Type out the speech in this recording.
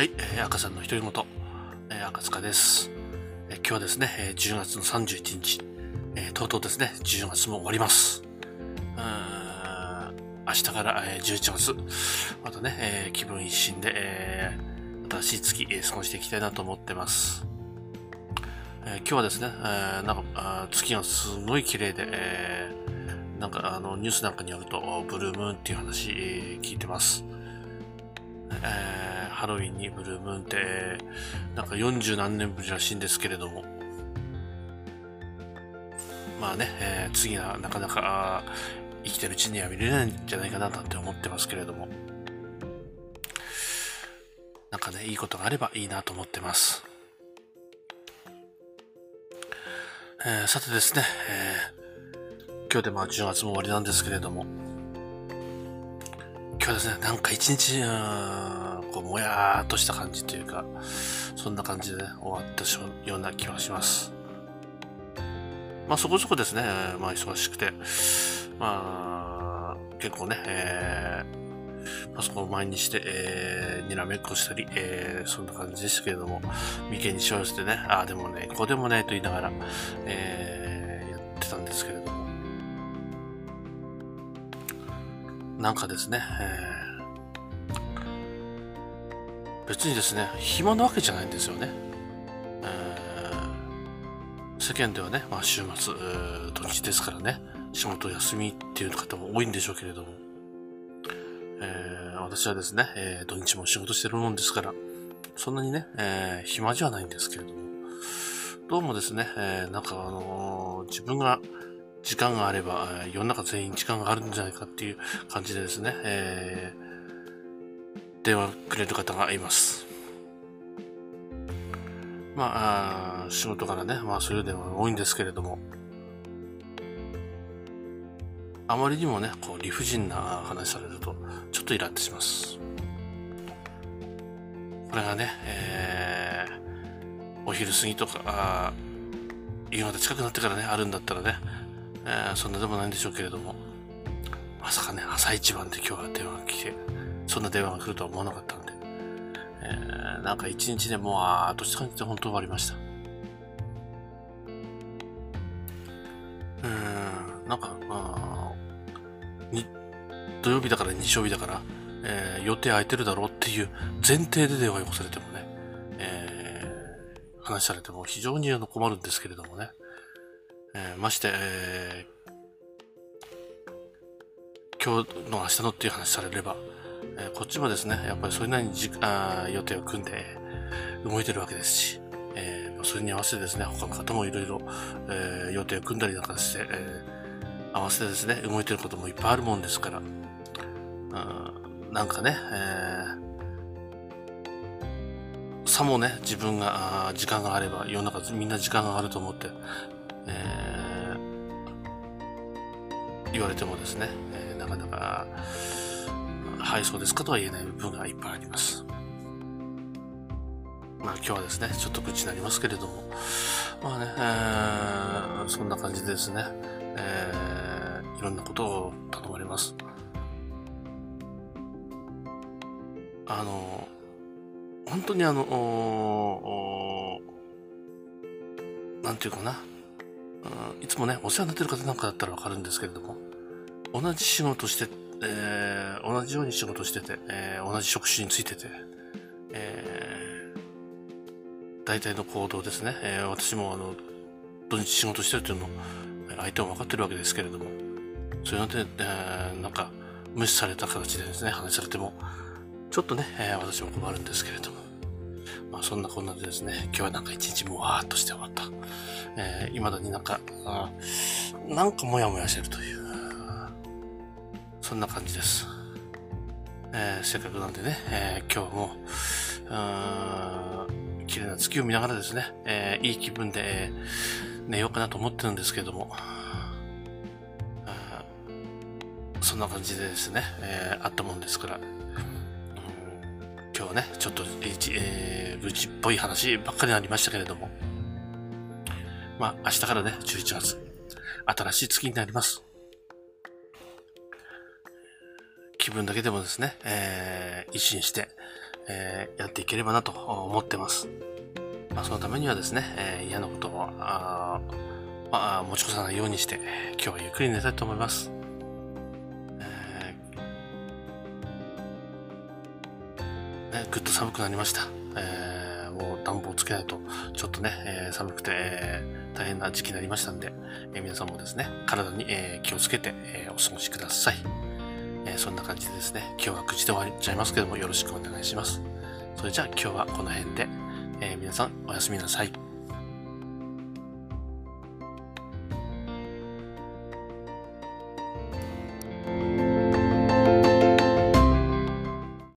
はい、えー、赤さんの独り言、えー、赤塚です、えー今日はですね、えー10月の31日、えーとうとうですね、10月も終わります。うん明日から、えー11月、またね、えー気分一新で、えー新しい月、えー過ごしていきたいなと思ってます。えー今日はですね、えーなんかあ月がすごい綺麗で、えーなんかあのニュースなんかによると、ブルームーンっていう話、えー聞いてます。えーハロウィンにブルームーンって、なんか40何年ぶりらしいんですけれども、まあね、えー次はなかなか生きてるうちには見れないんじゃないかななんて思ってますけれども、なんかね、いいことがあればいいなと思ってます。えーさてですね、えー今日でまあ10月も終わりなんですけれども、今日はですね、なんか一日、うこう、もやーっとした感じというか、そんな感じでね、終わったような気がします。まあそこそこですね、まあ忙しくて、まあ、結構ね、えーパソコンを前にして、えーにらめっこしたり、えーそんな感じでしたけれども、眉間にしわ寄せてね、ああでもね、こうでもね、と言いながら、えーやってたんですけどなんかですね、え。ー別にですね、暇なわけじゃないんですよね。えー世間ではね、まあ、週末、土日ですからね、仕事休みっていう方も多いんでしょうけれども、えー私はですね、え土日も仕事してるもんですから、そんなにね、え暇じゃないんですけれども、どうもですね、えなんかあの自分が時間があれば、世の中全員時間があるんじゃないかっていう感じでですね、えー電話くれる方がいます。まあ、あ仕事からね、まあそういう電話が多いんですけれども、あまりにもね、こう理不尽な話されると、ちょっとイラってします。これがね、えーお昼過ぎとか、夕方近くなってからね、あるんだったらね、えーそんなでもないんでしょうけれども、まさかね、朝一番で今日は電話が来て、そんな電話が来るとは思わなかったんで、えーなんか一日でもうあーっとした感じで本当終わりました。うーん、なんか、まあ、に、土曜日だから日曜日だから、えー予定空いてるだろうっていう前提で電話よこされてもね、えー話されても非常にあの困るんですけれどもね、えーまして、えー今日の明日のっていう話されれば、えーこっちもですね、やっぱりそれなりにじあ予定を組んで動いてるわけですし、えーそれに合わせてですね、他の方もいろいろ予定を組んだりなんかして、えー合わせてですね、動いてることもいっぱいあるもんですから、うんなんかね、えーさもね、自分が時間があれば、世の中みんな時間があると思って、えー言われてもですね、えーなかなか、はい、そうですかとは言えない部分がいっぱいあります。まあ今日はですね、ちょっと愚痴になりますけれども、まあね、えーそんな感じでですね、えーいろんなことを頼まれます。あの、本当にあの、なんていうかな、いつもね、お世話になってる方なんかだったらわかるんですけれども、同じ仕事して、えー同じように仕事してて、えー同じ職種についてて、えー大体の行動ですね、え私もあの、土日仕事してるっていうのも、相手は分かってるわけですけれども、そういうので、えーなんか、無視された形でですね、話されても、ちょっとね、え私も困るんですけれども、まあそんなこんなでですね、今日はなんか一日もわーっとして終わった。えー、未だになんか、なんかモヤモヤしてるという、そんな感じです。えーせっかくなんでね、えー今日も、あー綺麗な月を見ながらですね、えーいい気分で、寝ようかなと思ってるんですけども、そんな感じでですね、えーあったもんですから、今日ね、ちょっと、えー愚痴っぽい話ばっかりになりましたけれども、まあ、明日からね、11月、新しい月になります。気分だけでもですね、えー、一新して、えーやっていければなと思ってます。まあ、そのためにはですね、えー嫌なことを、あまあ、持ち越さないようにして、今日はゆっくり寝たいと思います。ね、ぐっと寒くなりました。えーもう暖房つけないと、ちょっとね、えー寒くて、えー大変な時期になりましたんで、え皆さんもですね、体に、え気をつけて、えお過ごしください。えそんな感じでですね、今日は口で終わっちゃいますけども、よろしくお願いします。それじゃあ今日はこの辺で、え皆さんおやすみなさい。